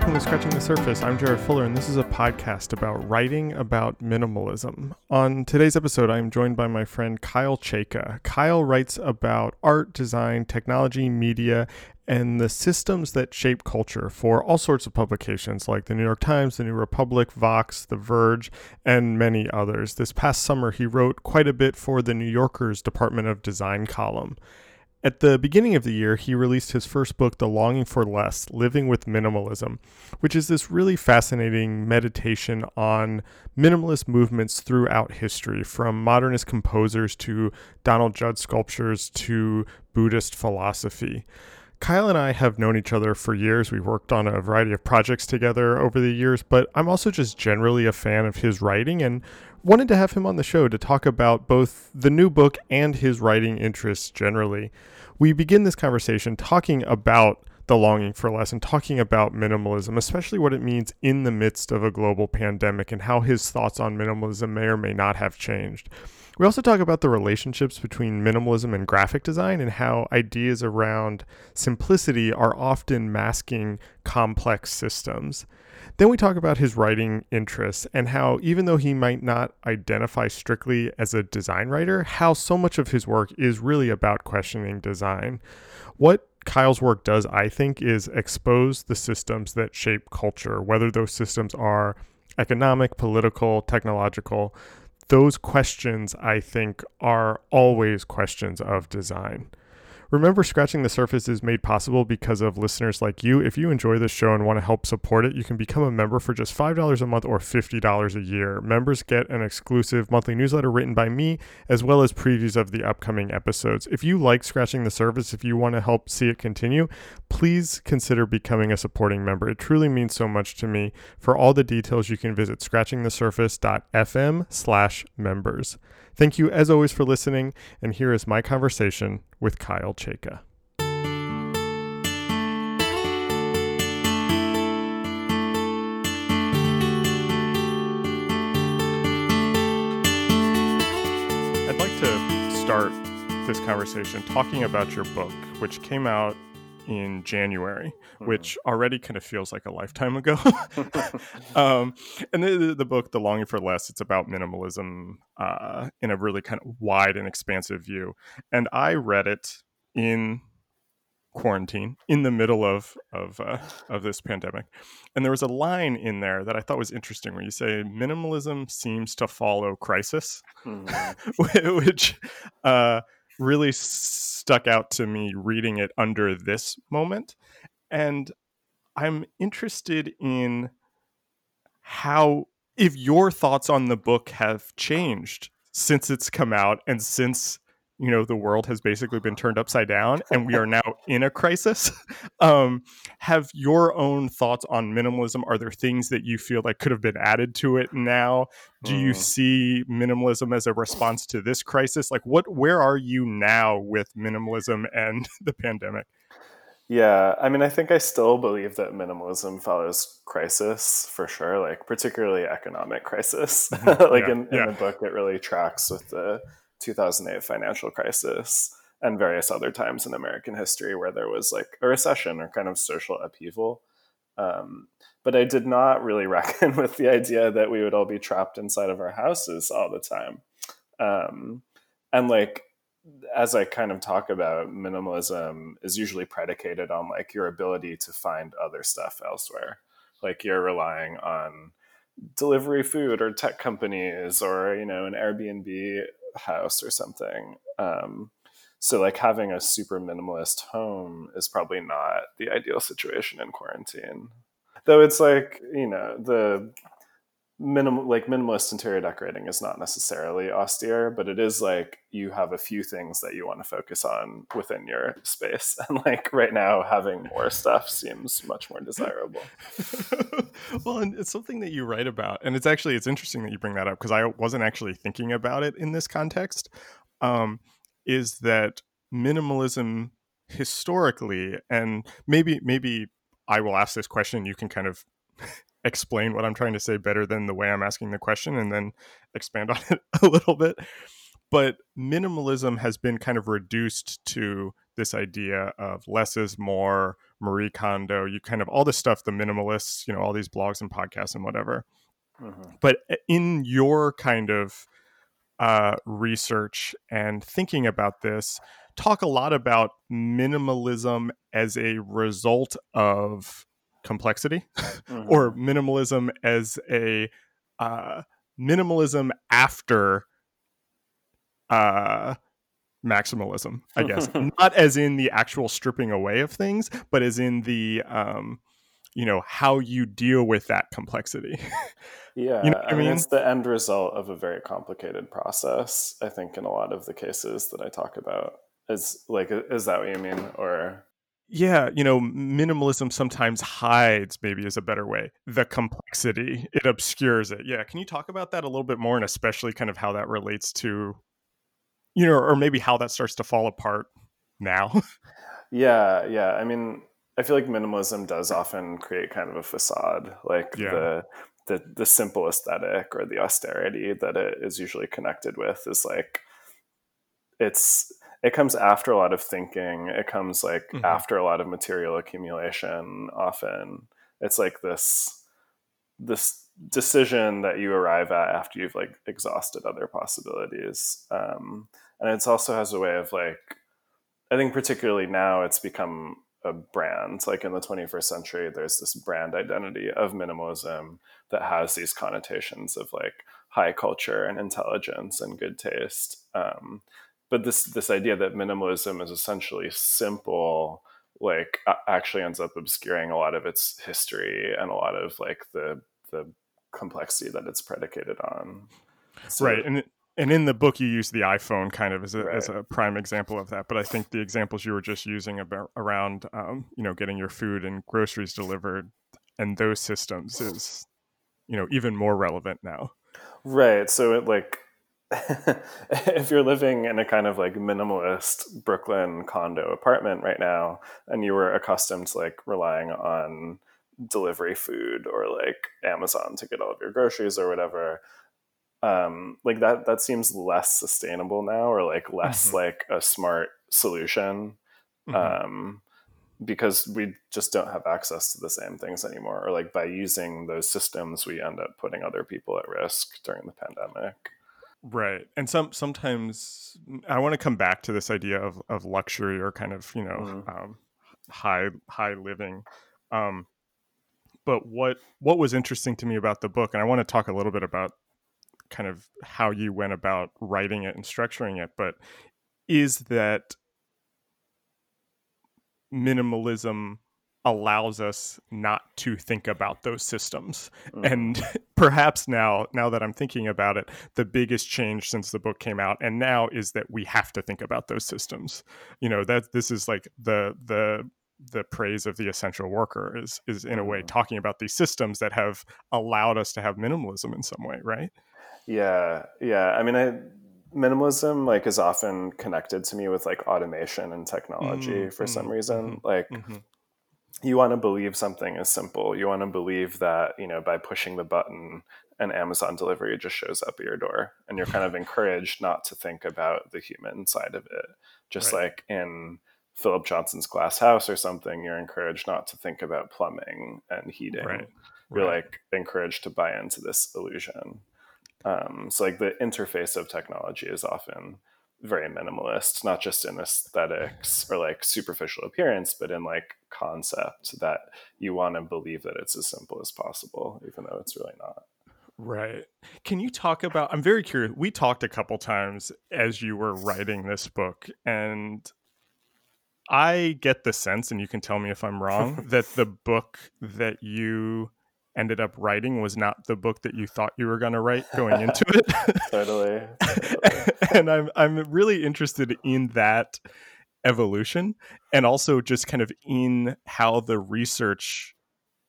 welcome to Scratching the Surface. I'm Jarrett Fuller, and this is a podcast about writing about minimalism. On today's episode, I am joined by my friend Kyle Chayka. Kyle writes about art, design, technology, media, and the systems that shape culture for all sorts of publications like the New York Times, the New Republic, Vox, The Verge, and many others. This past summer, he wrote quite a bit for the New Yorker's Department of Design column. At the beginning of the year, he released his first book, The Longing for Less Living with Minimalism, which is this really fascinating meditation on minimalist movements throughout history, from modernist composers to Donald Judd sculptures to Buddhist philosophy. Kyle and I have known each other for years. We've worked on a variety of projects together over the years, but I'm also just generally a fan of his writing and wanted to have him on the show to talk about both the new book and his writing interests generally. We begin this conversation talking about the longing for less and talking about minimalism, especially what it means in the midst of a global pandemic and how his thoughts on minimalism may or may not have changed. We also talk about the relationships between minimalism and graphic design and how ideas around simplicity are often masking complex systems. Then we talk about his writing interests and how, even though he might not identify strictly as a design writer, how so much of his work is really about questioning design. What Kyle's work does, I think, is expose the systems that shape culture, whether those systems are economic, political, technological. Those questions, I think, are always questions of design. Remember, Scratching the Surface is made possible because of listeners like you. If you enjoy this show and want to help support it, you can become a member for just $5 a month or $50 a year. Members get an exclusive monthly newsletter written by me, as well as previews of the upcoming episodes. If you like Scratching the Surface, if you want to help see it continue, please consider becoming a supporting member. It truly means so much to me. For all the details, you can visit scratchingthesurface.fm slash members. Thank you, as always, for listening, and here is my conversation with Kyle Chayka. I'd like to start this conversation talking about your book, which came out in January, mm-hmm. which already kind of feels like a lifetime ago. um, and the, the book, The Longing for Less, it's about minimalism uh, in a really kind of wide and expansive view. And I read it in quarantine in the middle of of uh, of this pandemic and there was a line in there that i thought was interesting where you say minimalism seems to follow crisis mm-hmm. which uh, really stuck out to me reading it under this moment. And I'm interested in how, if your thoughts on the book have changed since it's come out and since you know the world has basically been turned upside down and we are now in a crisis um, have your own thoughts on minimalism are there things that you feel like could have been added to it now do you mm. see minimalism as a response to this crisis like what where are you now with minimalism and the pandemic yeah, I mean, I think I still believe that minimalism follows crisis for sure, like particularly economic crisis. Mm-hmm. like yeah, in, in yeah. the book, it really tracks with the 2008 financial crisis and various other times in American history where there was like a recession or kind of social upheaval. Um, but I did not really reckon with the idea that we would all be trapped inside of our houses all the time. Um, and like, as I kind of talk about, minimalism is usually predicated on like your ability to find other stuff elsewhere. Like you're relying on delivery food or tech companies or, you know, an Airbnb house or something. Um, so like having a super minimalist home is probably not the ideal situation in quarantine. Though it's like, you know, the minimal like minimalist interior decorating is not necessarily austere but it is like you have a few things that you want to focus on within your space. And like right now having more stuff seems much more desirable. Well and it's something that you write about and it's actually it's interesting that you bring that up because i wasn't actually thinking about it in this context um, is that minimalism historically and maybe maybe i will ask this question you can kind of explain what I'm trying to say better than the way I'm asking the question and then expand on it a little bit. But minimalism has been kind of reduced to this idea of less is more, Marie Kondo, you kind of all this stuff, the minimalists, you know, all these blogs and podcasts and whatever. Mm-hmm. But eh, in your kind of uh, research and thinking about this, talk a lot about minimalism as a result of complexity mm-hmm. or minimalism as a uh, minimalism after uh, maximalism, I guess. Not as in the actual stripping away of things, but as in the um, you know how you deal with that complexity. yeah, you know I, I mean, mean, it's the end result of a very complicated process. I think in a lot of the cases that I talk about, is like, is that what you mean, or? Yeah, you know, minimalism sometimes hides, maybe is a better way, the complexity. It obscures it. Yeah. Can you talk about that a little bit more and especially kind of how that relates to you know, or maybe how that starts to fall apart now. yeah, yeah. I mean, I feel like minimalism does often create kind of a facade, like yeah. the the the simple aesthetic or the austerity that it is usually connected with is like it's it comes after a lot of thinking. It comes like mm-hmm. after a lot of material accumulation. Often, it's like this this decision that you arrive at after you've like exhausted other possibilities um, and it also has a way of like i think particularly now it's become a brand like in the 21st century there's this brand identity of minimalism that has these connotations of like high culture and intelligence and good taste um, but this this idea that minimalism is essentially simple like actually ends up obscuring a lot of its history and a lot of like the the complexity that it's predicated on. So, right. And and in the book you use the iPhone kind of as a, right. as a prime example of that. But I think the examples you were just using about around um, you know getting your food and groceries delivered and those systems is you know even more relevant now. Right. So it like if you're living in a kind of like minimalist Brooklyn condo apartment right now and you were accustomed to like relying on delivery food or like Amazon to get all of your groceries or whatever. Um, like that that seems less sustainable now or like less mm-hmm. like a smart solution. Mm-hmm. Um, because we just don't have access to the same things anymore. Or like by using those systems, we end up putting other people at risk during the pandemic. Right. And some sometimes I want to come back to this idea of, of luxury or kind of, you know, mm-hmm. um, high high living. Um, but what what was interesting to me about the book and i want to talk a little bit about kind of how you went about writing it and structuring it but is that minimalism allows us not to think about those systems mm. and perhaps now now that i'm thinking about it the biggest change since the book came out and now is that we have to think about those systems you know that this is like the the the praise of the essential worker is is in a way mm. talking about these systems that have allowed us to have minimalism in some way right yeah yeah i mean i minimalism like is often connected to me with like automation and technology mm-hmm. for some mm, reason mm-hmm. like mm-hmm. You want to believe something is simple you want to believe that you know by pushing the button an amazon delivery just shows up at your door and you're kind of encouraged not to think about the human side of it just right. like in Philip Johnson's glass house or something, you're encouraged not to think about plumbing and heating. Right. You're right. like encouraged to buy into this illusion. Um, so like the interface of technology is often very minimalist, not just in aesthetics or like superficial appearance, but in like concept that you want to believe that it's as simple as possible, even though it's really not. Right. Can you talk about? I'm very curious. We talked a couple times as you were writing this book, and I get the sense, and you can tell me if I'm wrong, that the book that you ended up writing was not the book that you thought you were going to write going into it. totally. and I'm I'm really interested in that evolution and also just kind of in how the research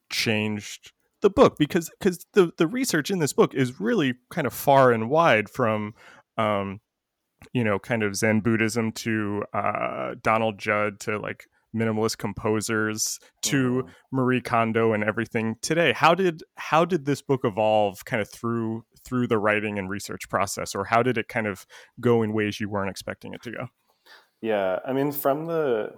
changed the book because because the the research in this book is really kind of far and wide from um you know, kind of Zen Buddhism to uh, Donald Judd to like minimalist composers to oh. Marie Kondo and everything today. How did how did this book evolve kind of through through the writing and research process, or how did it kind of go in ways you weren't expecting it to go? Yeah, I mean, from the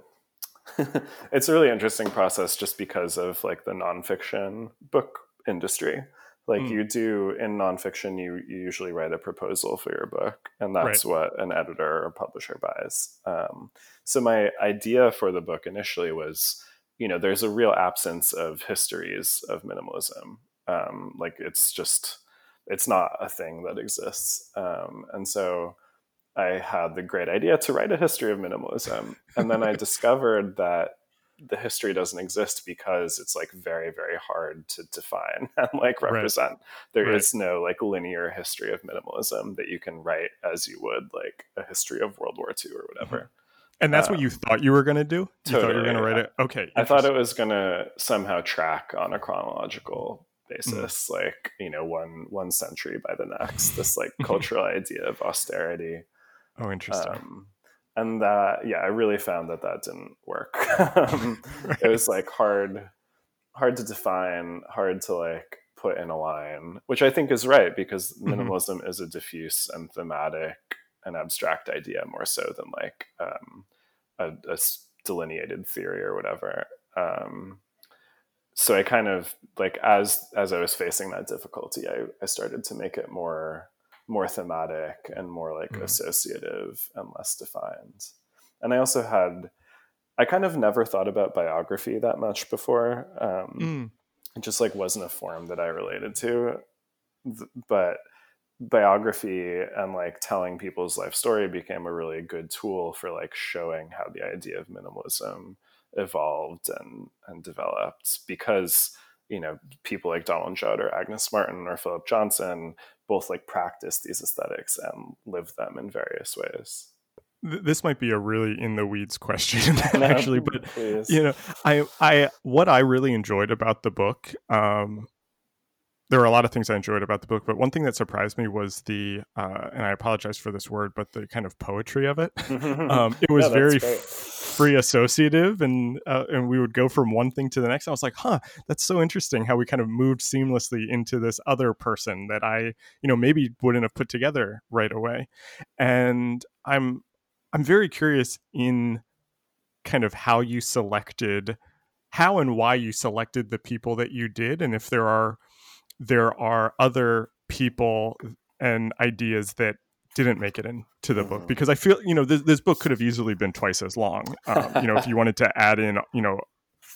it's a really interesting process just because of like the nonfiction book industry. Like mm. you do in nonfiction, you, you usually write a proposal for your book, and that's right. what an editor or publisher buys. Um, so my idea for the book initially was, you know, there's a real absence of histories of minimalism. Um, like it's just, it's not a thing that exists, um, and so I had the great idea to write a history of minimalism. And then I discovered that the history doesn't exist because it's like very, very hard to define and like represent. Right. There right. is no like linear history of minimalism that you can write as you would like a history of World War II or whatever. Mm-hmm. And that's um, what you thought you were going to do? You totally, thought you were going to write it? Okay. I thought it was going to somehow track on a chronological mm. basis, mm. like, you know, one one century by the next, this like cultural idea of austerity Oh, interesting. Um, and that, yeah, I really found that that didn't work. um, right. It was like hard, hard to define, hard to like put in a line, which I think is right because mm-hmm. minimalism mm-hmm. is a diffuse and thematic and abstract idea more so than like um, a, a, delineated theory or whatever. Um, so I kind of like as as I was facing that difficulty, I, I started to make it more more thematic and more like mm. associative and less defined. And I also had, I kind of never thought about biography that much before. Um, mm. It just like wasn't a form that I related to. But biography and like telling people's life story became a really good tool for like showing how the idea of minimalism evolved and and developed because you know people like Donald Judd or Agnes Martin or Philip Johnson both like practice these aesthetics and live them in various ways this might be a really in the weeds question actually but please. you know i i what i really enjoyed about the book um there are a lot of things I enjoyed about the book, but one thing that surprised me was the, uh, and I apologize for this word, but the kind of poetry of it. um, it was very free associative, and uh, and we would go from one thing to the next. I was like, huh, that's so interesting how we kind of moved seamlessly into this other person that I, you know, maybe wouldn't have put together right away. And I'm I'm very curious in kind of how you selected, how and why you selected the people that you did, and if there are there are other people and ideas that didn't make it into the book mm-hmm. because I feel you know this, this book could have easily been twice as long. Um, you know, if you wanted to add in you know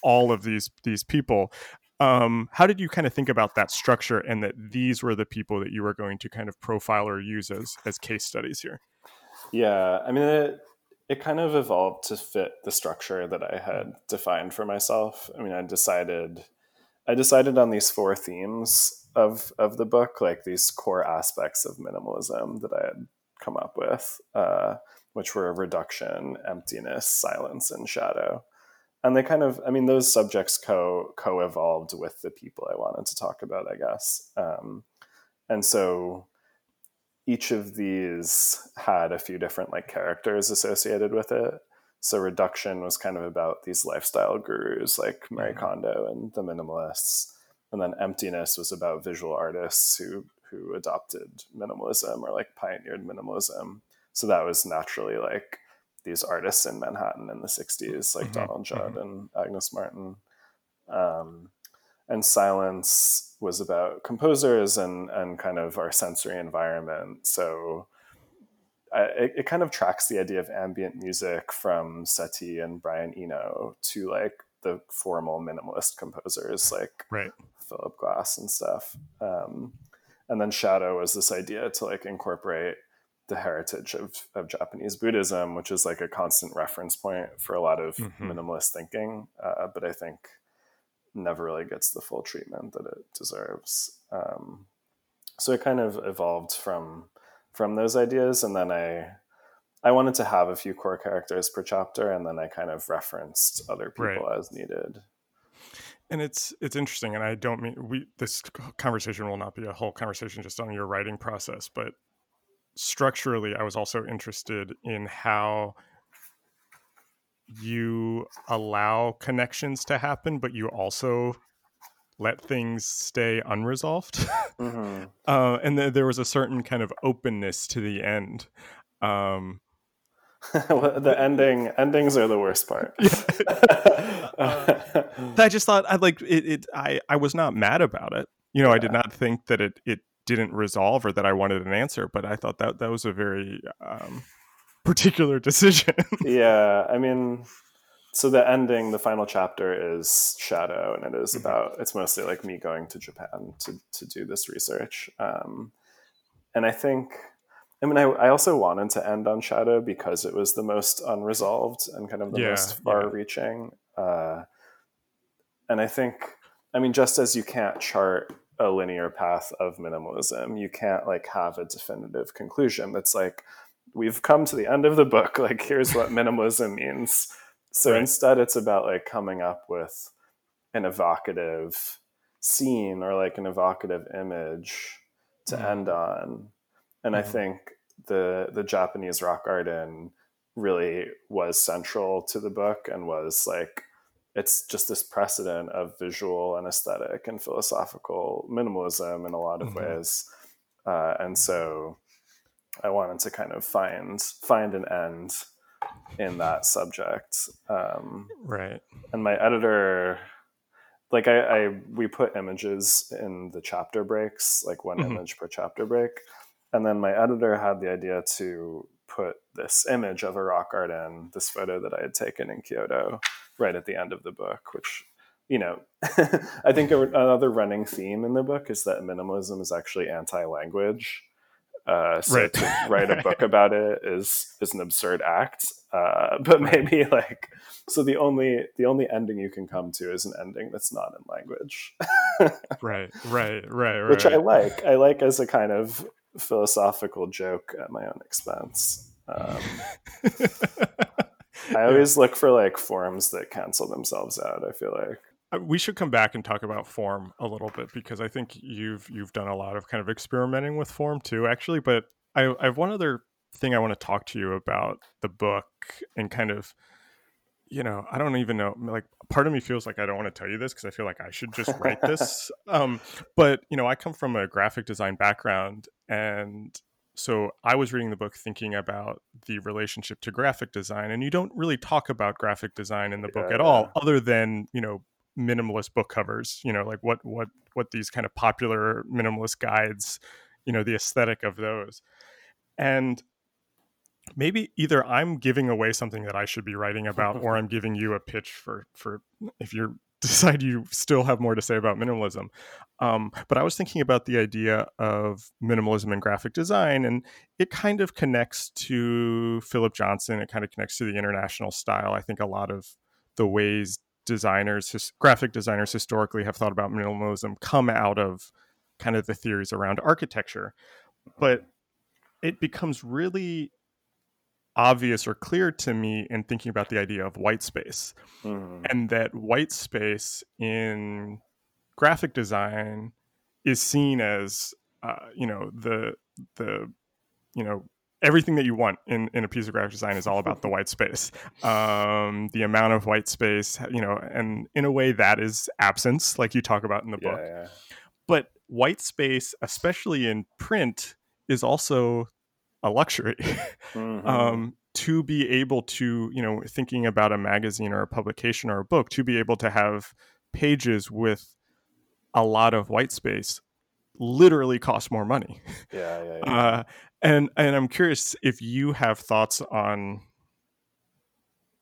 all of these these people. Um, how did you kind of think about that structure and that these were the people that you were going to kind of profile or use as as case studies here? Yeah, I mean it it kind of evolved to fit the structure that I had defined for myself. I mean, I decided I decided on these four themes of of the book, like these core aspects of minimalism that I had come up with, uh, which were reduction, emptiness, silence, and shadow. And they kind of, I mean, those subjects co co evolved with the people I wanted to talk about, I guess. Um, and so each of these had a few different like characters associated with it. So reduction was kind of about these lifestyle gurus like Marie mm-hmm. Kondo and the minimalists. And then emptiness was about visual artists who who adopted minimalism or like pioneered minimalism. So that was naturally like these artists in Manhattan in the 60s, like mm-hmm. Donald Judd mm-hmm. and Agnes Martin. Um, and silence was about composers and and kind of our sensory environment. So it, it, kind of tracks the idea of ambient music from Satie and Brian Eno to like the formal minimalist composers like right. Philip Glass and stuff. Um, and then Shadow was this idea to like incorporate the heritage of, of Japanese Buddhism, which is like a constant reference point for a lot of mm-hmm. minimalist thinking, uh, but I think never really gets the full treatment that it deserves. Um, so it kind of evolved from from those ideas and then i i wanted to have a few core characters per chapter and then i kind of referenced other people right. as needed and it's it's interesting and i don't mean we this conversation will not be a whole conversation just on your writing process but structurally i was also interested in how you allow connections to happen but you also let things stay unresolved. mm-hmm. uh, and th- there was a certain kind of openness to the end. Um, the ending endings are the worst part. uh, I just thought I like it, it. I I was not mad about it. You know, yeah. I did not think that it it didn't resolve or that I wanted an answer, but I thought that that was a very um, particular decision. yeah, I mean, so the ending, the final chapter is Shadow, and it is mm-hmm. about. It's mostly like me going to Japan to to do this research, um, and I think I mean, I, I also wanted to end on Shadow because it was the most unresolved and kind of the yeah, most far reaching. Yeah. Uh, and I think, I mean, just as you can't chart a linear path of minimalism, you can't like have a definitive conclusion that's like, we've come to the end of the book. Like, here's what minimalism means. So right. instead, it's about like coming up with an evocative scene or like an evocative image to mm. end on and mm-hmm. I think the the Japanese rock garden really was central to the book and was like it's just this precedent of visual and aesthetic and philosophical minimalism in a lot of mm-hmm. ways uh, and so i wanted to kind of find find an end in that subject um, right and my editor like I, I we put images in the chapter breaks like one mm-hmm. image per chapter break and then my editor had the idea to put this image of a rock garden, this photo that I had taken in Kyoto, right at the end of the book, which, you know, I think another running theme in the book is that minimalism is actually anti language. Uh, so right. to write a book about it is is an absurd act. Uh, but maybe like so the only the only ending you can come to is an ending that's not in language. right, right, right, right. Which I like. I like as a kind of philosophical joke at my own expense. Um, I always look for like forms that cancel themselves out. I feel like we should come back and talk about form a little bit because I think you've you've done a lot of kind of experimenting with form too, actually. But I, I have one other thing I want to talk to you about the book and kind of you know, I don't even know. Like, part of me feels like I don't want to tell you this because I feel like I should just write this. um, but you know, I come from a graphic design background, and so I was reading the book thinking about the relationship to graphic design, and you don't really talk about graphic design in the book at all, other than you know minimalist book covers. You know, like what what what these kind of popular minimalist guides, you know, the aesthetic of those, and maybe either I'm giving away something that I should be writing about, or I'm giving you a pitch for for if you decide you still have more to say about minimalism. Um, but I was thinking about the idea of minimalism and graphic design, and it kind of connects to Philip Johnson. It kind of connects to the international style. I think a lot of the ways designers, his, graphic designers historically have thought about minimalism come out of kind of the theories around architecture. But it becomes really obvious or clear to me in thinking about the idea of white space mm. and that white space in graphic design is seen as uh, you know the the you know everything that you want in, in a piece of graphic design is all about the white space um, the amount of white space you know and in a way that is absence like you talk about in the book yeah, yeah. but white space especially in print is also a luxury mm-hmm. um, to be able to you know thinking about a magazine or a publication or a book to be able to have pages with a lot of white space literally costs more money yeah, yeah, yeah. Uh, and and i'm curious if you have thoughts on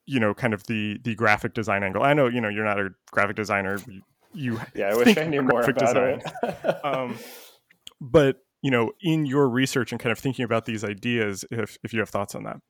you know kind of the the graphic design angle. I know you know you're not a graphic designer. You, you yeah i wish i knew more about design. it. Um, but you know in your research and kind of thinking about these ideas if if you have thoughts on that.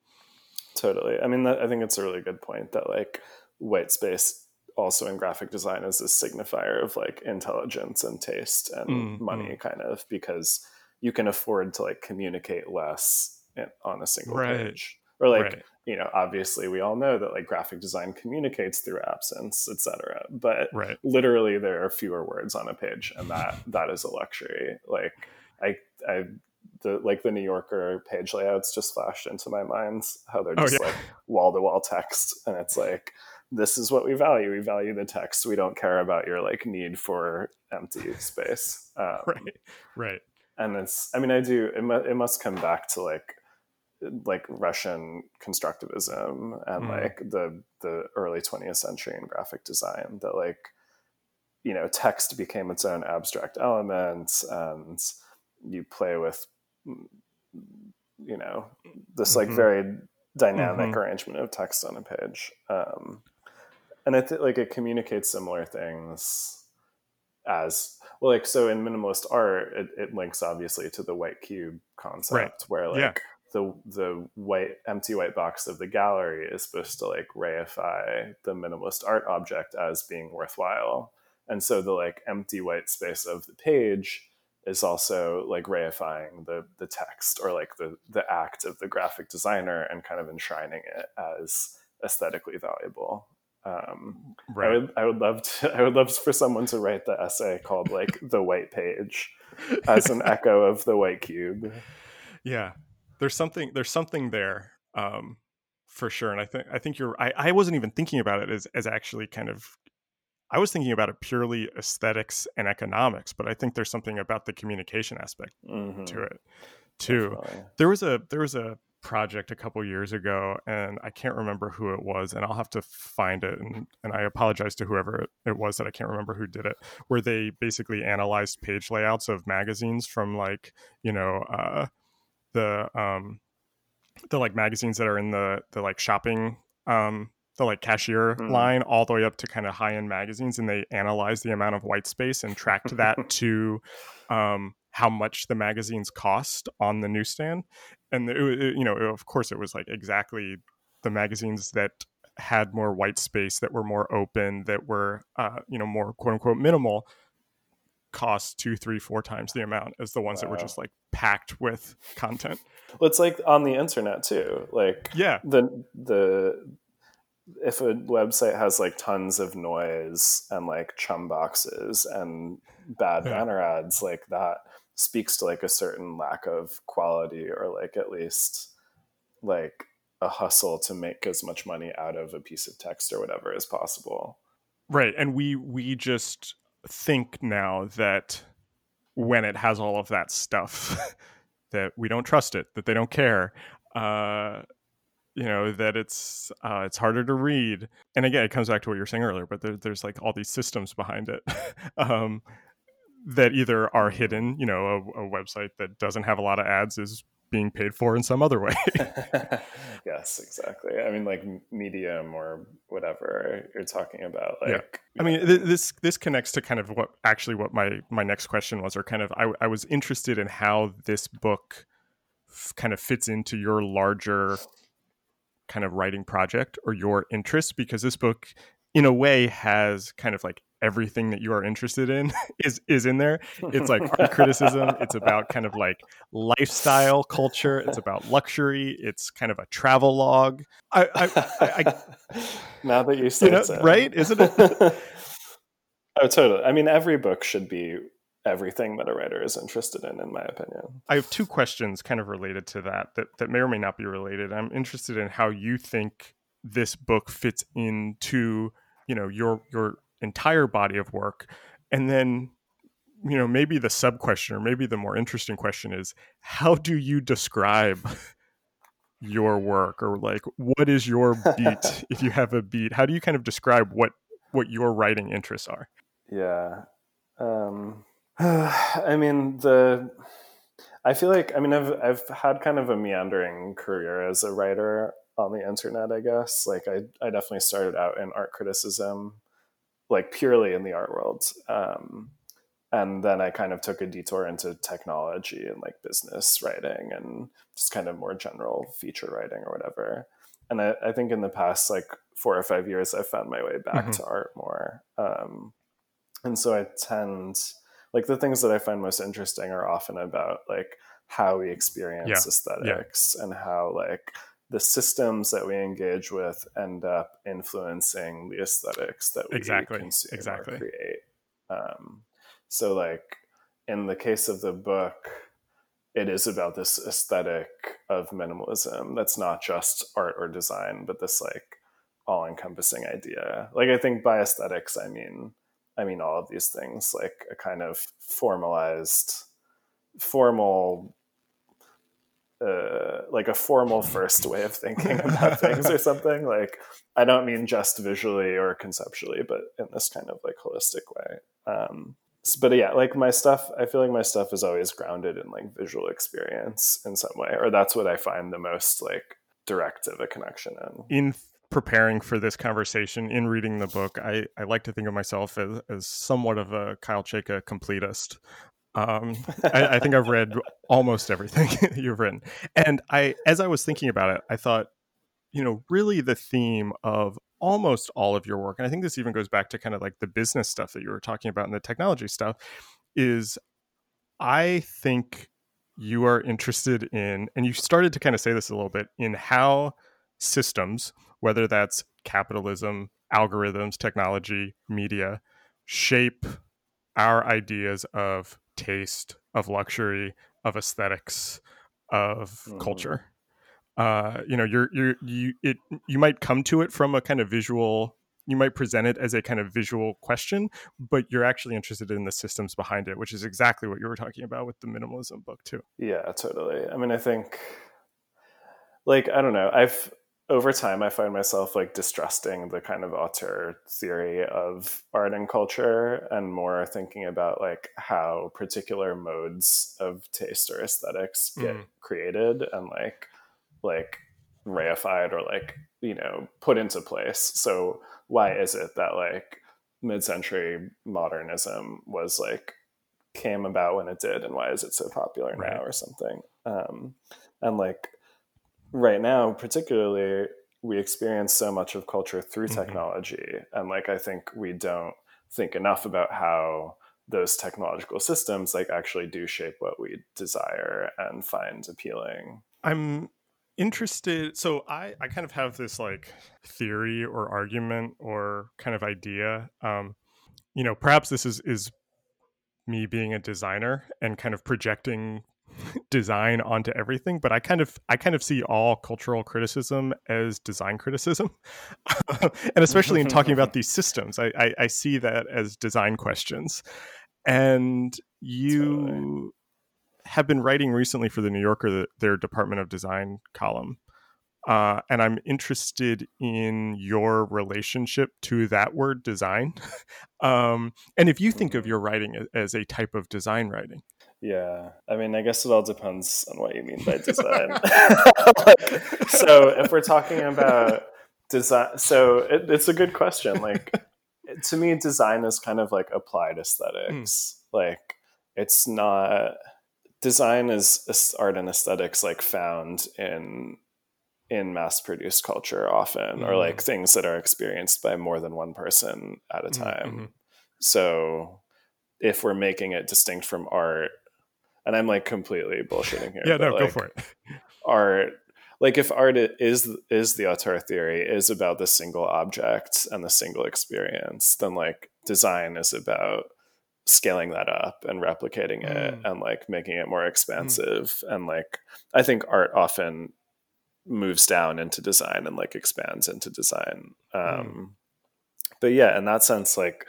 Totally. I mean that, i think it's a really good point that like white space also in graphic design is a signifier of like intelligence and taste and mm, money mm. kind of because you can afford to like communicate less on a single right. page or like right. you know obviously we all know that like graphic design communicates through absence etc but right. literally there are fewer words on a page and that that is a luxury like I I the like the New Yorker page layouts just flashed into my mind how they're oh, just oh, yeah. like wall to wall text and it's like this is what we value we value the text we don't care about your like need for empty space um, right right and it's i mean i do it, mu- it must come back to like like Russian constructivism and mm. like the the early 20th century in graphic design that like you know text became its own abstract element and you play with you know this like mm-hmm. very dynamic mm-hmm. arrangement of text on a page um, and i think like it communicates similar things as well like so in minimalist art it, it links obviously to the white cube concept right. where like yeah. the the white empty white box of the gallery is supposed to like reify the minimalist art object as being worthwhile and so the like empty white space of the page is also like reifying the the text or like the the act of the graphic designer and kind of enshrining it as aesthetically valuable um, right. I would I would love to I would love for someone to write the essay called like the white page as an echo of the white cube. Yeah, there's something there's something there um, for sure, and I think I think you're I, I wasn't even thinking about it as as actually kind of I was thinking about it purely aesthetics and economics, but I think there's something about the communication aspect mm-hmm. to it too. Definitely. There was a there was a project a couple years ago and I can't remember who it was and I'll have to find it and, and I apologize to whoever it was that I can't remember who did it where they basically analyzed page layouts of magazines from like you know uh, the um the like magazines that are in the the like shopping um the like cashier mm. line all the way up to kind of high end magazines, and they analyzed the amount of white space and tracked that to um, how much the magazines cost on the newsstand. And it, it, you know, of course, it was like exactly the magazines that had more white space, that were more open, that were uh, you know more quote unquote minimal cost two, three, four times the amount as the ones wow. that were just like packed with content. Well, it's like on the internet too. Like yeah, the the if a website has like tons of noise and like chum boxes and bad yeah. banner ads like that speaks to like a certain lack of quality or like at least like a hustle to make as much money out of a piece of text or whatever as possible. Right and we we just think now that when it has all of that stuff that we don't trust it that they don't care uh you know that it's uh, it's harder to read. And again it comes back to what you were saying earlier but there, there's like all these systems behind it. Um, that either are hidden you know a, a, website that doesn't have a lot of ads is being paid for in some other way yes exactly i mean like medium or whatever you're talking about like yeah. i mean th- this this connects to kind of what actually what my my next question was or kind of i, I was interested in how this book f- kind of fits into your larger kind of writing project or your interest because this book in a way has kind of like everything that you are interested in is is in there. It's like art criticism. It's about kind of like lifestyle culture. It's about luxury. It's kind of a travel log. I i, I, now that you say you know, so. right? Isn't it? Oh totally. I mean every book should be everything that a writer is interested in, in my opinion. I have two questions kind of related to that that, that may or may not be related. I'm interested in how you think this book fits into, you know, your your entire body of work. And then, you know, maybe the sub question or maybe the more interesting question is how do you describe your work or like what is your beat if you have a beat? How do you kind of describe what what your writing interests are? Yeah. Um I mean the I feel like I mean I've I've had kind of a meandering career as a writer on the internet, I guess. Like I I definitely started out in art criticism, like purely in the art world. Um, and then I kind of took a detour into technology and like business writing and just kind of more general feature writing or whatever. And I, I think in the past like four or five years, I've found my way back mm-hmm. to art more. Um, and so I tend like the things that I find most interesting are often about like how we experience yeah. aesthetics yeah. and how like the systems that we engage with end up influencing the aesthetics that we exactly. consume exactly. or create. Um, so, like in the case of the book, it is about this aesthetic of minimalism that's not just art or design, but this like all-encompassing idea. Like I think by aesthetics, I mean I mean, all of these things, like a kind of formalized, formal uh, like a formal first way of thinking about things or something. Like I don't mean just visually or conceptually, but in this kind of like holistic way. Um, but yeah, like my stuff, I feel like my stuff is always grounded in like visual experience in some way, or that's what I find the most like direct of a connection in. In preparing for this conversation, in reading the book, I, I like to think of myself as, as somewhat of a Kyle Chayka completist. Um, I, I, think I've read almost everything you've written, and I, as I was thinking about it, I thought, you know, really the theme of almost all of your work, and I think this even goes back to kind of like the business stuff that you were talking about and the technology stuff, is I think you are interested in, and you started to kind of say this a little bit, in how systems, whether that's capitalism, algorithms, technology, media, shape our ideas of taste, of luxury, of aesthetics, of mm-hmm. culture. Uh, you know, you're you're you it you might come to it from a kind of visual. You might present it as a kind of visual question, but you're actually interested in the systems behind it, which is exactly what you were talking about with the minimalism book too. Yeah, totally. I mean, I think, like, I don't know. I've over time, I find myself like distrusting the kind of auteur theory of art and culture and more thinking about like how particular modes of taste or aesthetics get mm. created and like like reified or like you know put into place so why is it that like mid-century modernism was like came about when it did and why is it so popular right. now or something um and like right now particularly we experience so much of culture through mm-hmm. technology and like i think we don't think enough about how those technological systems like actually do shape what we desire and find appealing i'm interested so i i kind of have this like theory or argument or kind of idea um you know perhaps this is is me being a designer and kind of projecting design onto everything but i kind of i kind of see all cultural criticism as design criticism and especially in talking about these systems I, I, I see that as design questions and you totally. have been writing recently for the new yorker the, their department of design column uh, and i'm interested in your relationship to that word design um, and if you think of mm-hmm. your writing as a type of design writing yeah, I mean, I guess it all depends on what you mean by design. like, so, if we're talking about design, so it, it's a good question. Like, to me, design is kind of like applied aesthetics. Mm. Like, it's not design is art and aesthetics like found in in mass produced culture often, mm. or like things that are experienced by more than one person at a mm, time. Mm-hmm. So, if we're making it distinct from art and I'm like completely bullshitting here. yeah, no, like, go for it. art, like if art is is the auteur theory is about the single object and the single experience, then like design is about scaling that up and replicating it mm. and like making it more expansive mm. and like I think art often moves down into design and like expands into design. Mm. Um, mm. But yeah, in that sense, like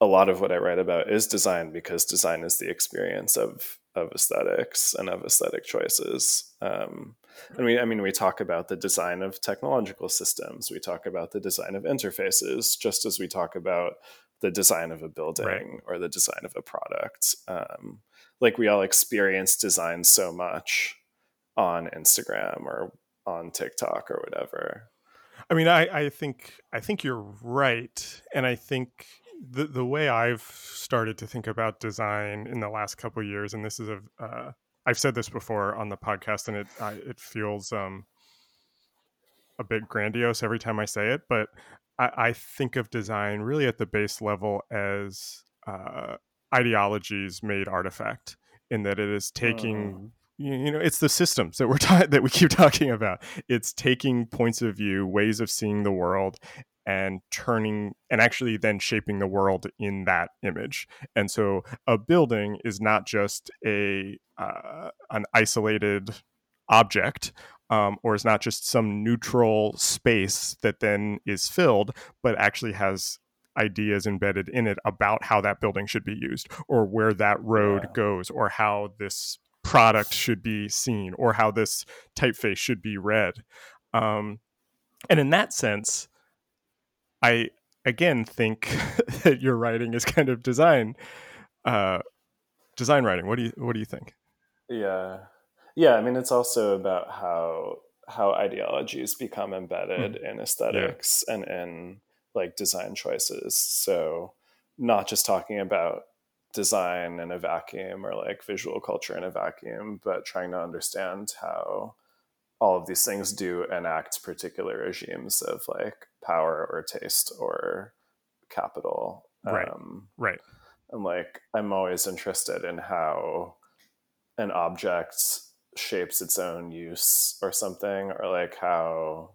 a lot of what I write about is design because design is the experience of of aesthetics and of aesthetic choices. Um, and we, I mean, we talk about the design of technological systems. We talk about the design of interfaces, just as we talk about the design of a building right. or the design of a product. Um, like we all experience design so much on Instagram or on TikTok or whatever. I mean, I, I think I think you're right, and I think the the way I've started to think about design in the last couple years, and this is a uh, I've said this before on the podcast, and it I, it feels um, a bit grandiose every time I say it, but I, I think of design really at the base level as uh, ideologies made artifact, in that it is taking. Oh you know it's the systems that we're ta- that we keep talking about it's taking points of view ways of seeing the world and turning and actually then shaping the world in that image. And so a building is not just a uh, an isolated object um, or is not just some neutral space that then is filled, but actually has ideas embedded in it about how that building should be used or where that road yeah. goes or how this product should be seen or how this typeface should be read. Um, and in that sense, I again think that your writing is kind of design uh, design writing. What do you what do you think? Yeah, yeah. I mean, it's also about how how ideologies become embedded mm. in aesthetics yeah. and in like design choices. So not just talking about design in a vacuum or like visual culture in a vacuum, but trying to understand how all of these things do enact particular regimes of like power or taste or capital. Right. Um, right. And like, I'm always interested in how an object shapes its own use or something, or like how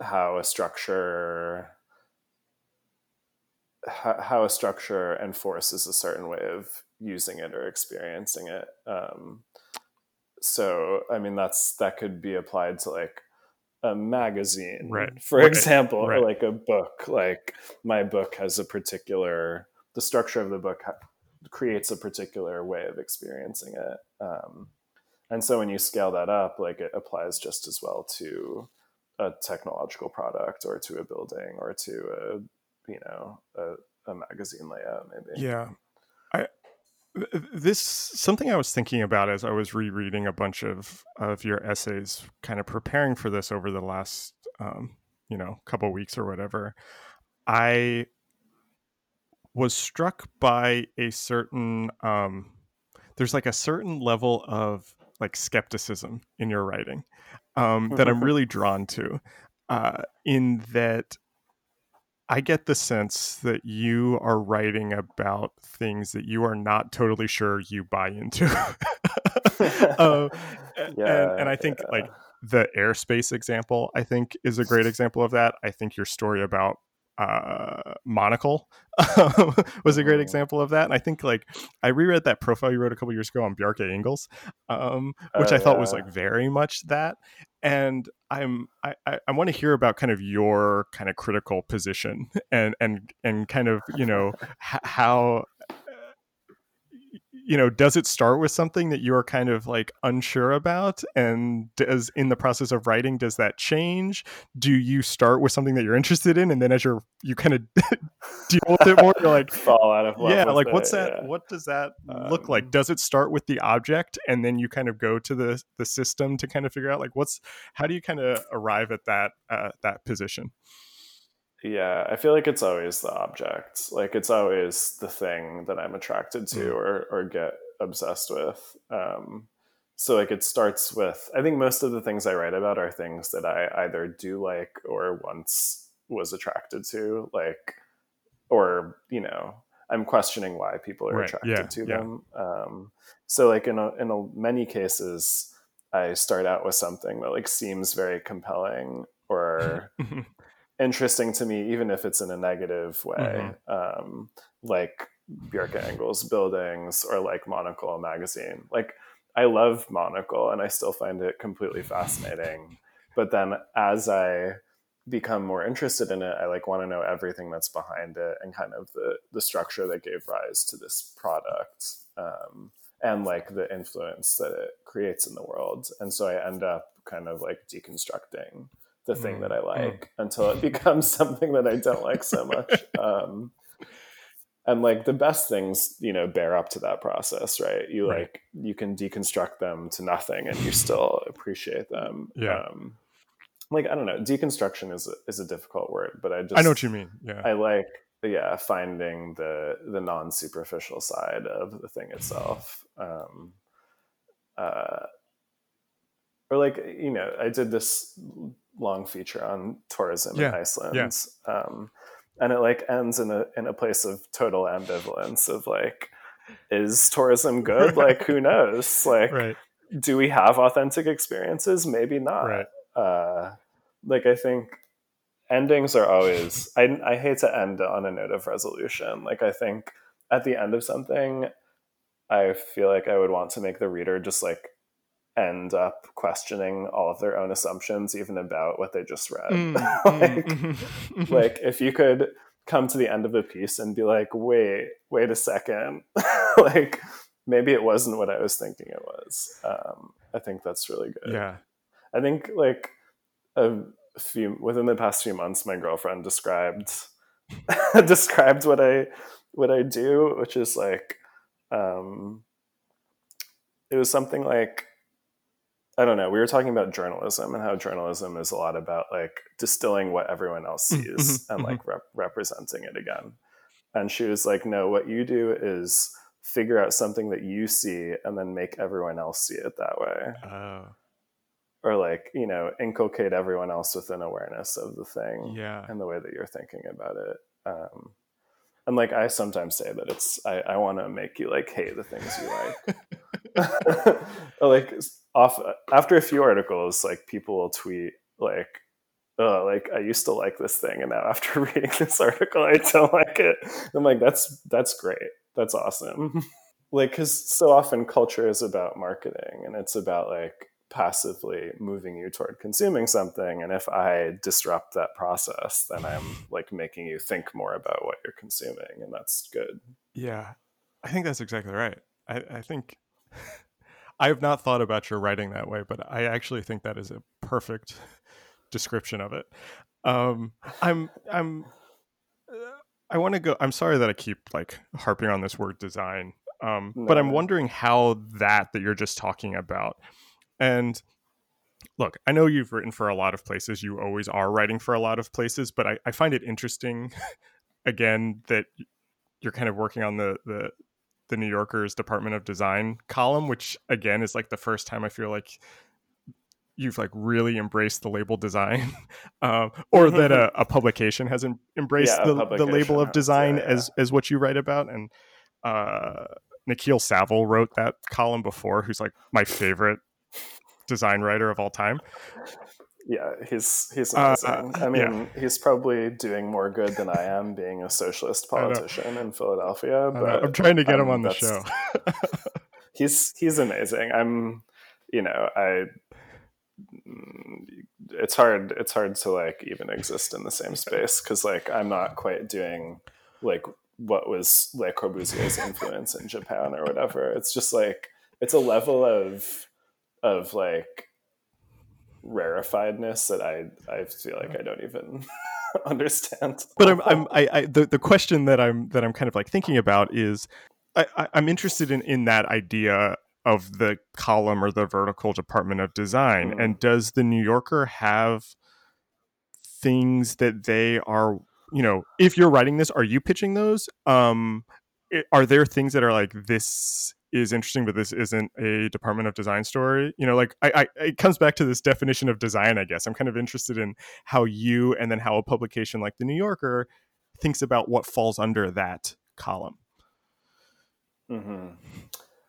how a structure how, a structure enforces a certain way of using it or experiencing it. Um, so, I mean, that's that could be applied to like a magazine, right. for right. example, right. or like a book. Like my book has a particular the structure of the book ha- creates a particular way of experiencing it. Um, and so when you scale that up, like it applies just as well to a technological product or to a building or to a you know a, a magazine layout maybe yeah this something i was thinking about as i was rereading a bunch of of your essays kind of preparing for this over the last um, you know couple weeks or whatever i was struck by a certain um there's like a certain level of like skepticism in your writing um, that I'm really drawn to. Uh, in that I get the sense that you are writing about things that you are not totally sure you buy into. uh, yeah, and, and, I think yeah. like the airspace example, I think is a great example of that. I think your story about uh, Monocle was a great mm-hmm. example of that. And I think like I reread that profile you wrote a couple years ago on Bjarke Ingels, um, which uh, I thought yeah. was like very much that. And I'm I, I, want to hear about kind of your kind of critical position and and and kind of you know how you know does it start with something that you're kind of like unsure about? And does in the process of writing does that change? Do you start with something that you're interested in and then as you're you kind of deal with it more you're like fall out of love yeah like it, what's that yeah. what does that um, look like um does it start with the object and then you kind of go to the the system to kind of figure out like what's how do you kind of arrive at that uh, that position yeah, I feel like it's always the object. Like it's always the thing that I'm attracted to mm. or or get obsessed with. Um, so like it starts with I think most of the things I write about are things that I either do like or once was attracted to, like or you know I'm questioning why people are right. attracted yeah, to yeah. them. Um, so like in a, in a, many cases, I start out with something that like seems very compelling or interesting to me, even if it's in a negative way, mm-hmm. um, like Bjarke Ingels buildings or like Monocle magazine. Like I love Monocle and I still find it completely fascinating. But then as I become more interested in it, I like want to know everything that's behind it and kind of the the structure that gave rise to this product. Um, and like the influence that it creates in the world. And so I end up kind of like deconstructing the thing mm. that I mm. like mm. until it becomes something that I don't like so much. Um, and like the best things, you know, bear up to that process, right? You right. like you can deconstruct them to nothing, and you still appreciate them. Yeah. Um, like I don't know, deconstruction is a, is a difficult word, but I just I know what you mean. Yeah. I like yeah finding the the non superficial side of the thing itself. Um, uh, or like you know, I did this long feature on tourism yeah. in Iceland. Yeah. Um, and it like ends in a in a place of total ambivalence of like, is tourism good? like who knows? Like right. do we have authentic experiences? Maybe not. Right. Uh, like I think endings are always I I hate to end on a note of resolution. Like I think at the end of something, I feel like I would want to make the reader just like end up questioning all of their own assumptions even about what they just read mm, like, mm, like if you could come to the end of a piece and be like wait wait a second like maybe it wasn't what I was thinking it was. Um, I think that's really good. Yeah. I think like a few within the past few months, my girlfriend described described what I what I do, which is like um, it was something like I don't know. We were talking about journalism and how journalism is a lot about like distilling what everyone else mm, sees mm-hmm, and like mm-hmm. rep- representing it again. And she was like, "No, what you do is figure out something that you see and then make everyone else see it that way." Oh. Or like you know, inculcate everyone else with an awareness of the thing, yeah, and the way that you're thinking about it. Um, and like I sometimes say that it's I, I want to make you like hate the things you like. like off after a few articles, like people will tweet like, "Oh, like I used to like this thing, and now after reading this article, I don't like it." I'm like, "That's that's great. That's awesome." like, because so often culture is about marketing, and it's about like passively moving you toward consuming something and if i disrupt that process then i'm like making you think more about what you're consuming and that's good. Yeah i think that's exactly right. I, I think i have not thought about your writing that way but i actually think that is a perfect description of it. Um i'm i'm i want to go i'm sorry that i keep like harping on this word design um, no. but i'm wondering how that that you're just talking about and look, I know you've written for a lot of places. You always are writing for a lot of places, but I, I find it interesting, again, that you're kind of working on the, the the New Yorker's Department of Design column, which again is like the first time I feel like you've like really embraced the label design, um, or that a, a, publication has em- embraced yeah, the, the label of design yeah, yeah. as as what you write about. And uh, Nikil Saval wrote that column before, who's like my favorite design writer of all time. Yeah, he's he's uh, amazing. Uh, I mean, yeah. he's probably doing more good than I am being a socialist politician in Philadelphia. But I'm trying to get um, him on the show. he's he's amazing. I'm, you know, I. It's hard. It's hard to like even exist in the same space because like I'm not quite doing like what was Le Corbusier's influence in Japan or whatever. It's just like it's a level of of like rarefiedness that I I feel like I don't even understand. But I'm I'm I, I the, the question that I'm that I'm kind of like thinking about is I, I I'm interested in in that idea of the column or the vertical department of design mm. and does the New Yorker have things that they are you know if you're writing this are you pitching those um are there things that are like this is interesting, but this isn't a Department of Design story. You know, like I, I, it comes back to this definition of design. I guess I'm kind of interested in how you and then how a publication like the New Yorker thinks about what falls under that column. Mm-hmm.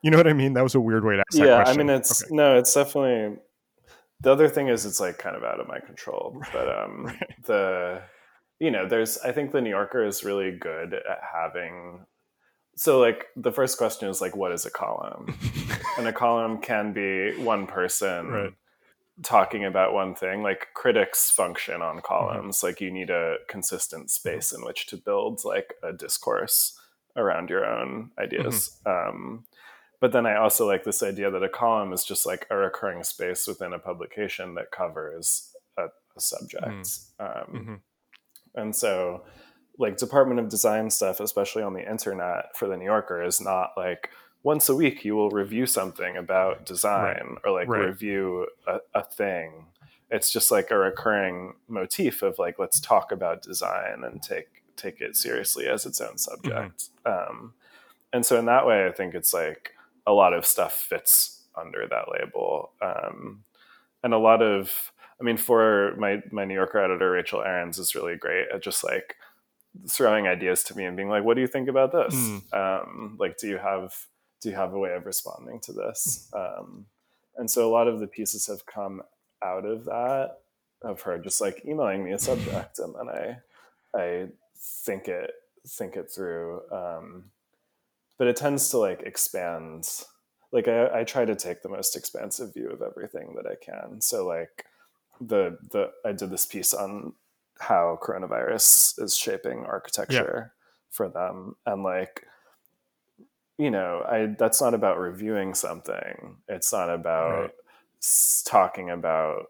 You know what I mean? That was a weird way to ask. Yeah, I mean, it's okay. no, it's definitely. The other thing is, it's like kind of out of my control, but um, right. the you know, there's I think the New Yorker is really good at having so like the first question is like what is a column and a column can be one person right. talking about one thing like critics function on mm-hmm. columns mm-hmm. like you need a consistent space in which to build like a discourse around your own ideas mm-hmm. um, but then i also like this idea that a column is just like a recurring space within a publication that covers a, a subject mm-hmm. Um, mm-hmm. and so like Department of Design stuff, especially on the internet for the New Yorker, is not like once a week you will review something about design right. or like right. review a, a, thing. It's just like a recurring motif of like let's talk about design and take take it seriously as its own subject. Mm-hmm. Um, and so in that way, I think it's like a lot of stuff fits under that label, um, and a lot of I mean, for my my New Yorker editor Rachel Arons is really great at just like throwing ideas to me and being like, "What do you think about this? Mm. Um, like, do you have do you have a way of responding to this?" Um, and so a lot of the pieces have come out of that of her just like emailing me a subject, and then I I think it think it through. Um, but it tends to like expand. Like I, I try to take the most expansive view of everything that I can. So like the the I did this piece on how coronavirus is shaping architecture yeah. for them and like you know, I that's not about reviewing something. It's not about right. s- talking about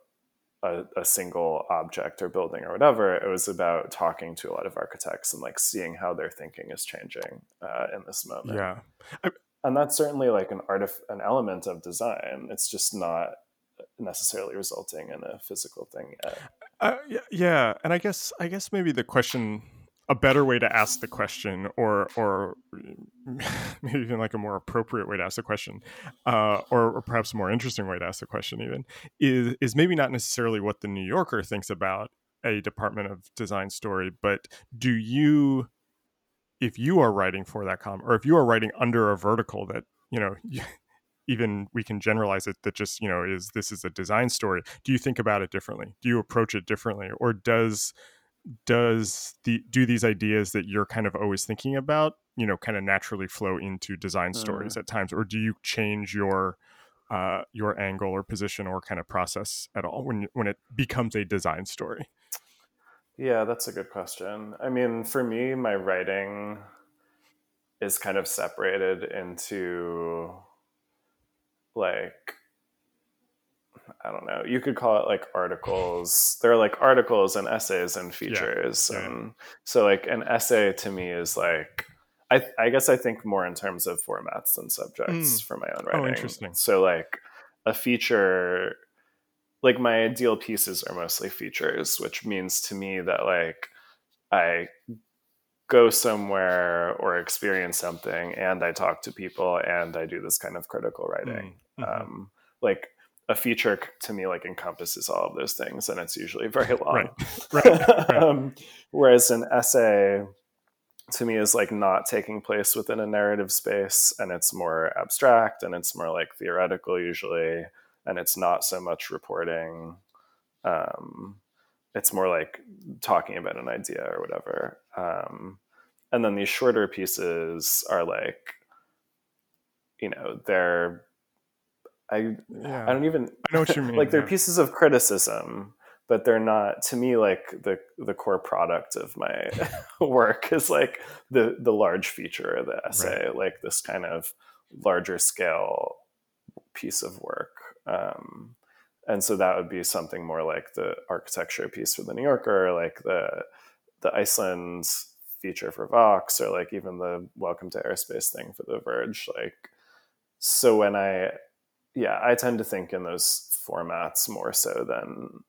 a, a, single object or building or whatever. It was about talking to a lot of architects and like seeing how their thinking is changing uh, in this moment. Yeah, I, and that's certainly like an art, of, an element of design. It's just not necessarily resulting in a physical thing yet. Uh, yeah, and I guess I guess maybe the question a better way to ask the question or or maybe even like a more appropriate way to ask the question uh, or, or, perhaps a more interesting way to ask the question even is is maybe not necessarily what the new yorker thinks about a department of design story but do you if you are writing for that com, or if you are writing under a vertical that you know even we can generalize it that just you know is this is a design story. Do you think about it differently? Do you approach it differently? Or does does the do these ideas that you're kind of always thinking about you know kind of naturally flow into design stories uh. at times? Or do you change your uh, your angle or position or kind of process at all when when it becomes a design story? Yeah that's a good question. I mean for me my writing is kind of separated into like I don't know. You could call it like articles. There are like articles and essays and features. Yeah. And so like an essay to me is like I I guess I think more in terms of formats than subjects mm. for my own oh, writing. Oh, interesting. So like a feature like my ideal pieces are mostly features, which means to me that like I go somewhere or experience something and I talk to people and I do this kind of critical writing. Mm. Mm-hmm. Um, like a feature to me like encompasses all of those things and it's usually very long right. Right. right. um, whereas an essay to me is like not taking place within a narrative space and it's more abstract and it's more like theoretical usually and it's not so much reporting um, it's more like talking about an idea or whatever um, and then these shorter pieces are like you know they're I yeah. I don't even I know what you mean. like they're yeah. pieces of criticism, but they're not to me like the the core product of my work is like the the large feature of the essay, right. like this kind of larger scale piece of work. Um, and so that would be something more like the architecture piece for the New Yorker, like the the Iceland feature for Vox, or like even the Welcome to Airspace thing for The Verge. Like, so when I yeah, I tend to think in those formats more so than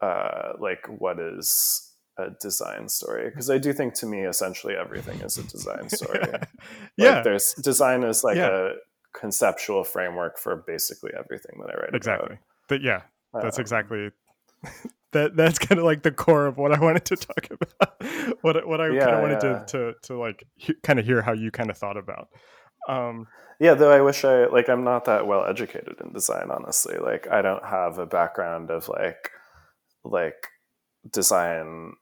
uh, like what is a design story because I do think to me essentially everything is a design story. yeah, like there's design is like yeah. a conceptual framework for basically everything that I write. Exactly. About. But yeah, that's um, exactly that. That's kind of like the core of what I wanted to talk about. what what I yeah, kind of wanted yeah. to to to like he, kind of hear how you kind of thought about. Um, yeah, though I wish I like I'm not that well educated in design, honestly. Like I don't have a background of like like design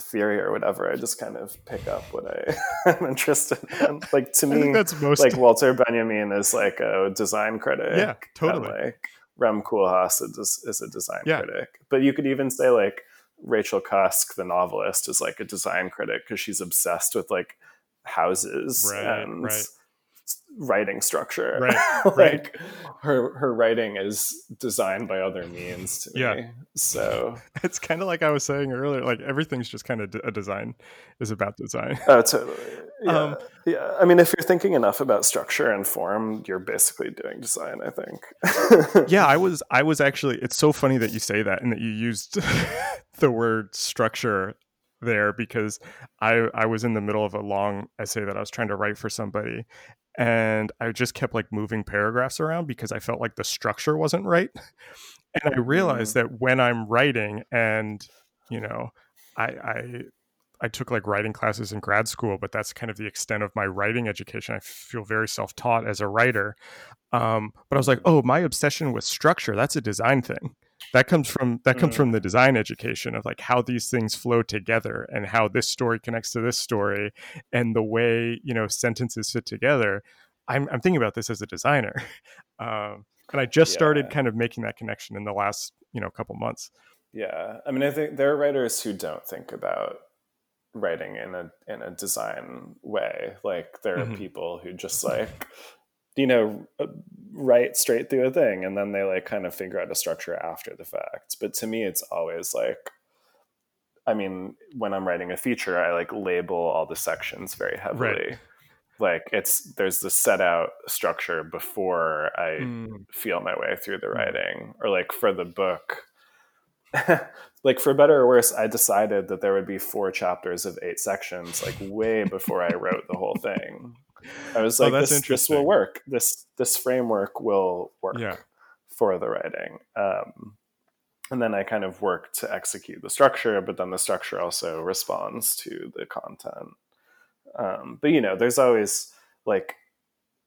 theory or whatever. I just kind of pick up what I am interested in. Like to me, that's most like Walter Benjamin is like a design critic. Yeah, totally. Like Rem Koolhaas is, is a design yeah. critic. But you could even say like Rachel Cusk, the novelist, is like a design critic because she's obsessed with like houses right, and right writing structure. Right. like right. her her writing is designed by other means to yeah. me. So it's kind of like I was saying earlier. Like everything's just kind of a design is about design. Oh, totally. Yeah. Um, yeah. I mean, if you're thinking enough about structure and form, you're basically doing design. I think. yeah, I was. I was actually. It's so funny that you say that and that you used the word structure there because I I was in the middle of a long essay that I was trying to write for somebody and I just kept like moving paragraphs around because I felt like the structure wasn't right. And I realized mm. that when I'm writing and you know, I I I took like writing classes in grad school, but that's kind of the extent of my writing education. I feel very self-taught as a writer. Um, but I was like, oh, my obsession with structure, that's a design thing that comes from that comes mm. from the design education of like how these things flow together and how this story connects to this story and the way you know sentences fit together i'm, I'm thinking about this as a designer um, and i just yeah. started kind of making that connection in the last you know couple months yeah i mean i think there are writers who don't think about writing in a in a design way. Like there are mm-hmm. people who just like you know uh, write straight through a thing and then they like kind of figure out a structure after the fact. But to me it's always like I mean, when I'm writing a feature, I like label all the sections very heavily. Right. Like it's there's the set out structure before I mm. feel my way through the mm. writing. Or like for the book, like for better or worse, I decided that there would be four chapters of eight sections, like way before I wrote the whole thing. I was oh, like, oh, this, this will work. This this framework will work yeah. for the writing. Um, and then I kind of work to execute the structure, but then the structure also responds to the content. Um, but you know, there's always like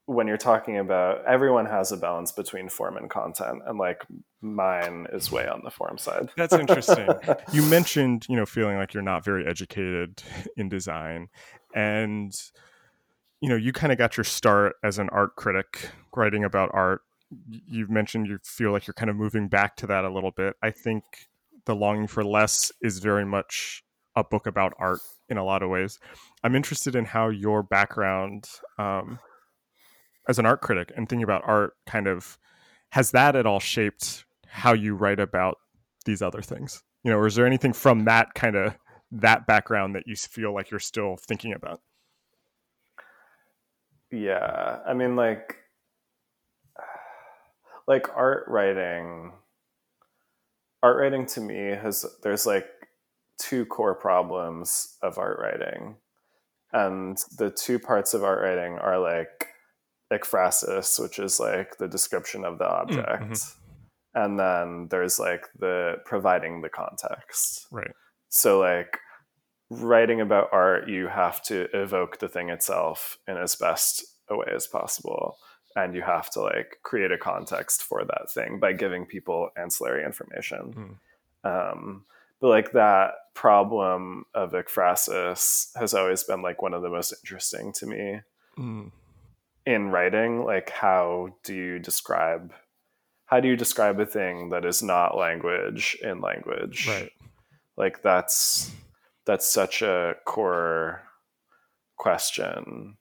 when you're talking about everyone has a balance between form and content and like mine is way on the form side that's interesting you mentioned you know feeling like you're not very educated in design and you know you kind of got your start as an art critic writing about art. You've mentioned you feel like you're kind of moving back to that a little bit. I think the longing for less is very much a book about art in a lot of ways. I'm interested in how your background um, as an art critic and thinking about art kind of has that at all shaped how you write about these other things? You know or is there anything from that kind of that background that you feel like you're still thinking about yeah i mean like like art writing art writing to me has there's like two core problems of art writing and the two parts of art writing are like ekphrasis, which is like the description of the mm, object. Mm-hmm. And then there's like the providing the context. Right. So like writing about art, you have to evoke the thing itself in as best a way as possible. And you have to like create a context for that thing by giving people ancillary information. Mm. Um, but like that problem of ekphrasis has always been like one of the most interesting to me. Mm in writing like how do you describe how do you describe a thing that is not language in language right like that's that's such a core question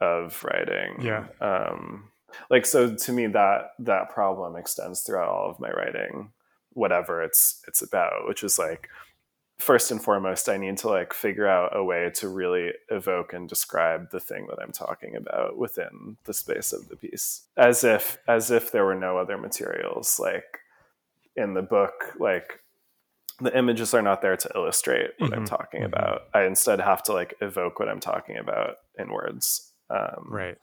of writing. Yeah. Um like so to me that that problem extends throughout all of my writing whatever it's it's about which is like first and foremost i need to like figure out a way to really evoke and describe the thing that i'm talking about within the space of the piece. As if as if there were no other materials like in the book like the images are not there to illustrate what mm-hmm. i'm talking mm-hmm. about i instead have to like evoke what i'm talking about in words um, right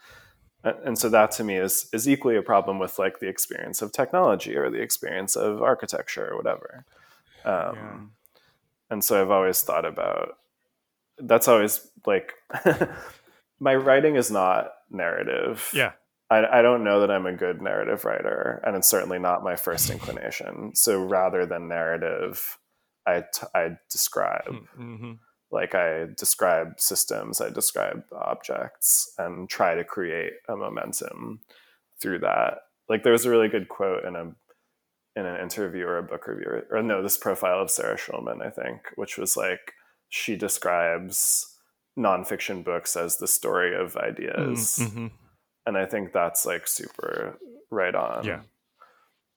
and so that to me is is equally a problem with like the experience of technology or the experience of architecture or whatever um, yeah and so I've always thought about that's always like my writing is not narrative. Yeah. I, I don't know that I'm a good narrative writer, and it's certainly not my first inclination. So rather than narrative, I, t- I describe. Mm-hmm. Like I describe systems, I describe objects, and try to create a momentum through that. Like there was a really good quote in a in an interview or a book review, or no, this profile of Sarah Schulman, I think, which was like she describes nonfiction books as the story of ideas. Mm, mm-hmm. And I think that's like super right on. Yeah.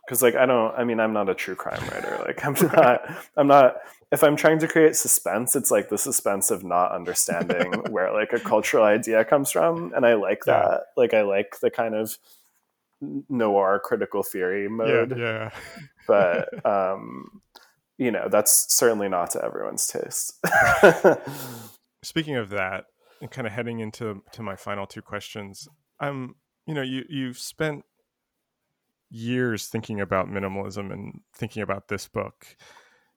Cause like I don't I mean I'm not a true crime writer. Like I'm not I'm not if I'm trying to create suspense, it's like the suspense of not understanding where like a cultural idea comes from. And I like that. Yeah. Like I like the kind of noir critical theory mode. Yeah, yeah. but um, you know, that's certainly not to everyone's taste. Speaking of that, and kind of heading into to my final two questions, I'm you know, you you've spent years thinking about minimalism and thinking about this book.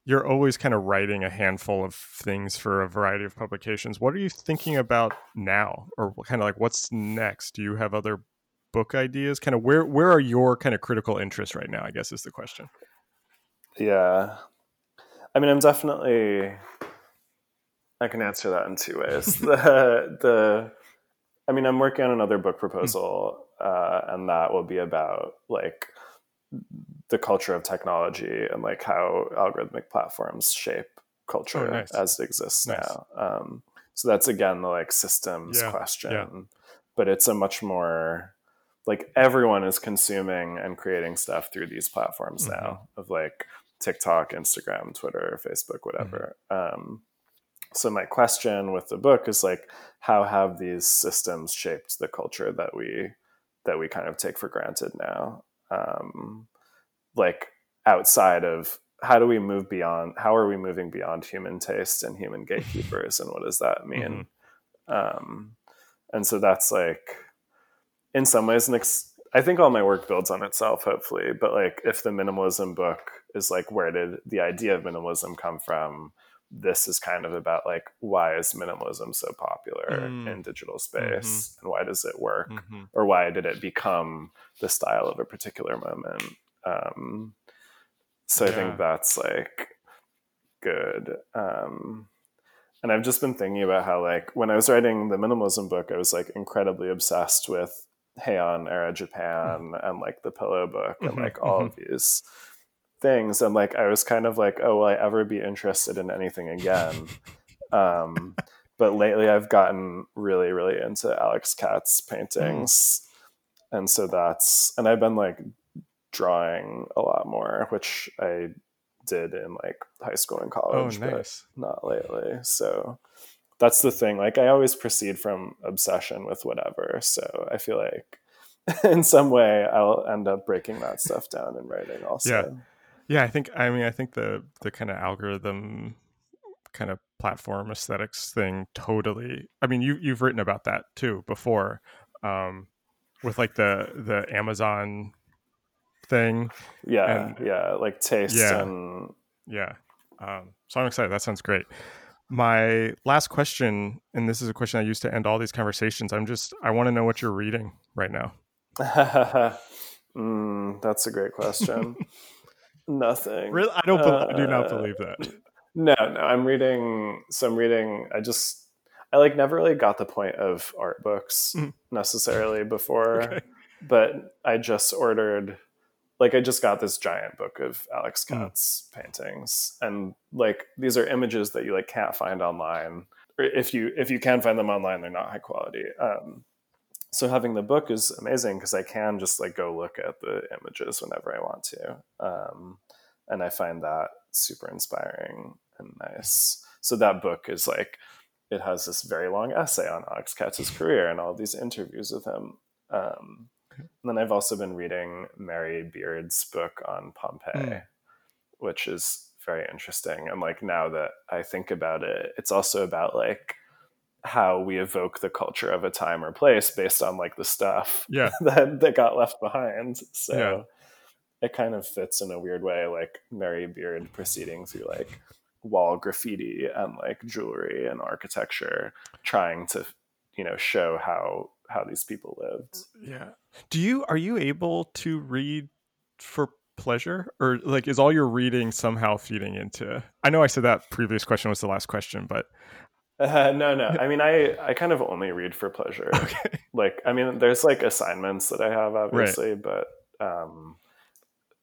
You're always kind of writing a handful of things for a variety of publications. What are you thinking about now? Or kind of like what's next? Do you have other book ideas? Kind of where where are your kind of critical interests right now? I guess is the question. Yeah, I mean, I'm definitely. I can answer that in two ways. the the, I mean, I'm working on another book proposal, uh, and that will be about like the culture of technology and like how algorithmic platforms shape culture oh, nice. as it exists nice. now. Um, so that's again the like systems yeah. question, yeah. but it's a much more like everyone is consuming and creating stuff through these platforms mm-hmm. now of like TikTok, Instagram, Twitter, Facebook, whatever. Mm-hmm. Um, so my question with the book is like, how have these systems shaped the culture that we that we kind of take for granted now? Um, like outside of how do we move beyond? How are we moving beyond human taste and human gatekeepers, and what does that mean? Mm-hmm. Um, and so that's like in some ways an ex- I think all my work builds on itself, hopefully. But like, if the minimalism book is like, where did the idea of minimalism come from? This is kind of about like, why is minimalism so popular mm. in digital space, mm-hmm. and why does it work, mm-hmm. or why did it become the style of a particular moment? Um, so yeah. I think that's like good. Um, and I've just been thinking about how like when I was writing the minimalism book, I was like incredibly obsessed with Heian era Japan mm-hmm. and like the Pillow Book and mm-hmm, like all mm-hmm. of these things. And like I was kind of like, oh, will I ever be interested in anything again? um, but lately I've gotten really, really into Alex Katz paintings. Mm. And so that's and I've been like drawing a lot more, which I did in like high school and college, oh, nice. but not lately. So that's the thing. Like I always proceed from obsession with whatever. So I feel like in some way I'll end up breaking that stuff down in writing also. Yeah. Yeah, I think I mean I think the the kind of algorithm kind of platform aesthetics thing totally I mean you you've written about that too before. Um with like the the Amazon thing. Yeah, and, yeah, like taste yeah, and yeah. Um, so I'm excited. That sounds great my last question, and this is a question I use to end all these conversations. I'm just, I want to know what you're reading right now. mm, that's a great question. Nothing. Really? I don't. Uh, I do not uh, believe that. No, no. I'm reading. So I'm reading. I just. I like never really got the point of art books mm. necessarily before, okay. but I just ordered like I just got this giant book of Alex. Katz mm. paintings, and like these are images that you like can't find online. Or if you if you can find them online, they're not high quality. Um, so having the book is amazing because I can just like go look at the images whenever I want to, um, and I find that super inspiring and nice. So that book is like it has this very long essay on Alex Katz's career and all these interviews with him. Um, and then I've also been reading Mary Beard's book on Pompeii, mm. which is very interesting. And like now that I think about it, it's also about like how we evoke the culture of a time or place based on like the stuff yeah. that that got left behind. So yeah. it kind of fits in a weird way, like Mary Beard proceeding through like wall graffiti and like jewelry and architecture, trying to you know show how how these people lived. Yeah. Do you are you able to read for pleasure or like is all your reading somehow feeding into I know I said that previous question was the last question, but uh, no, no. I mean, I I kind of only read for pleasure. Okay. Like, I mean, there's like assignments that I have, obviously, right. but um,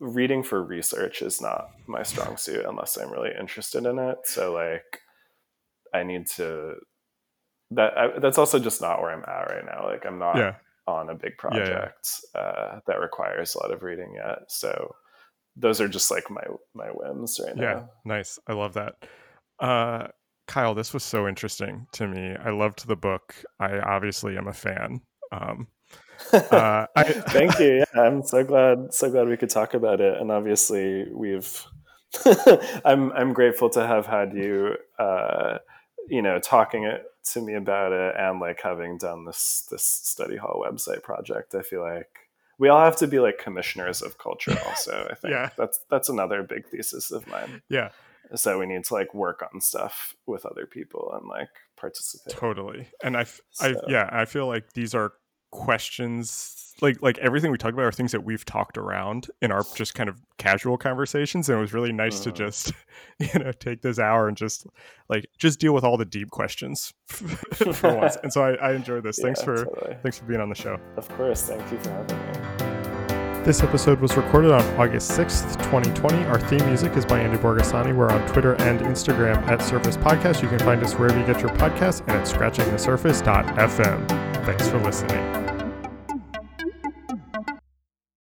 reading for research is not my strong suit unless I'm really interested in it. So, like, I need to that I, that's also just not where I'm at right now. Like I'm not yeah. on a big project yeah, yeah. Uh, that requires a lot of reading yet. So those are just like my my whims right now. Yeah, nice. I love that. Uh, Kyle, this was so interesting to me. I loved the book. I obviously am a fan. Um, uh, I, Thank you. Yeah, I'm so glad so glad we could talk about it. And obviously, we've. I'm I'm grateful to have had you. Uh, you know, talking it to me about it and like having done this this study hall website project i feel like we all have to be like commissioners of culture also i think yeah. that's that's another big thesis of mine yeah so we need to like work on stuff with other people and like participate. Totally. And i so. i yeah i feel like these are questions like like everything we talk about are things that we've talked around in our just kind of casual conversations. And it was really nice to uh-huh. just you know take this hour and just like just deal with all the deep questions for once. And so i, I enjoyed this. Yeah, thanks for totally. thanks for being on the show. Of course. Thank you for having me this episode was recorded on August 6th, 2020. Our theme music is by Andy Borgasani. We're on Twitter and Instagram at Surface Podcast. You can find us wherever you get your podcasts and at scratchingthesurface.fm. Thanks for listening.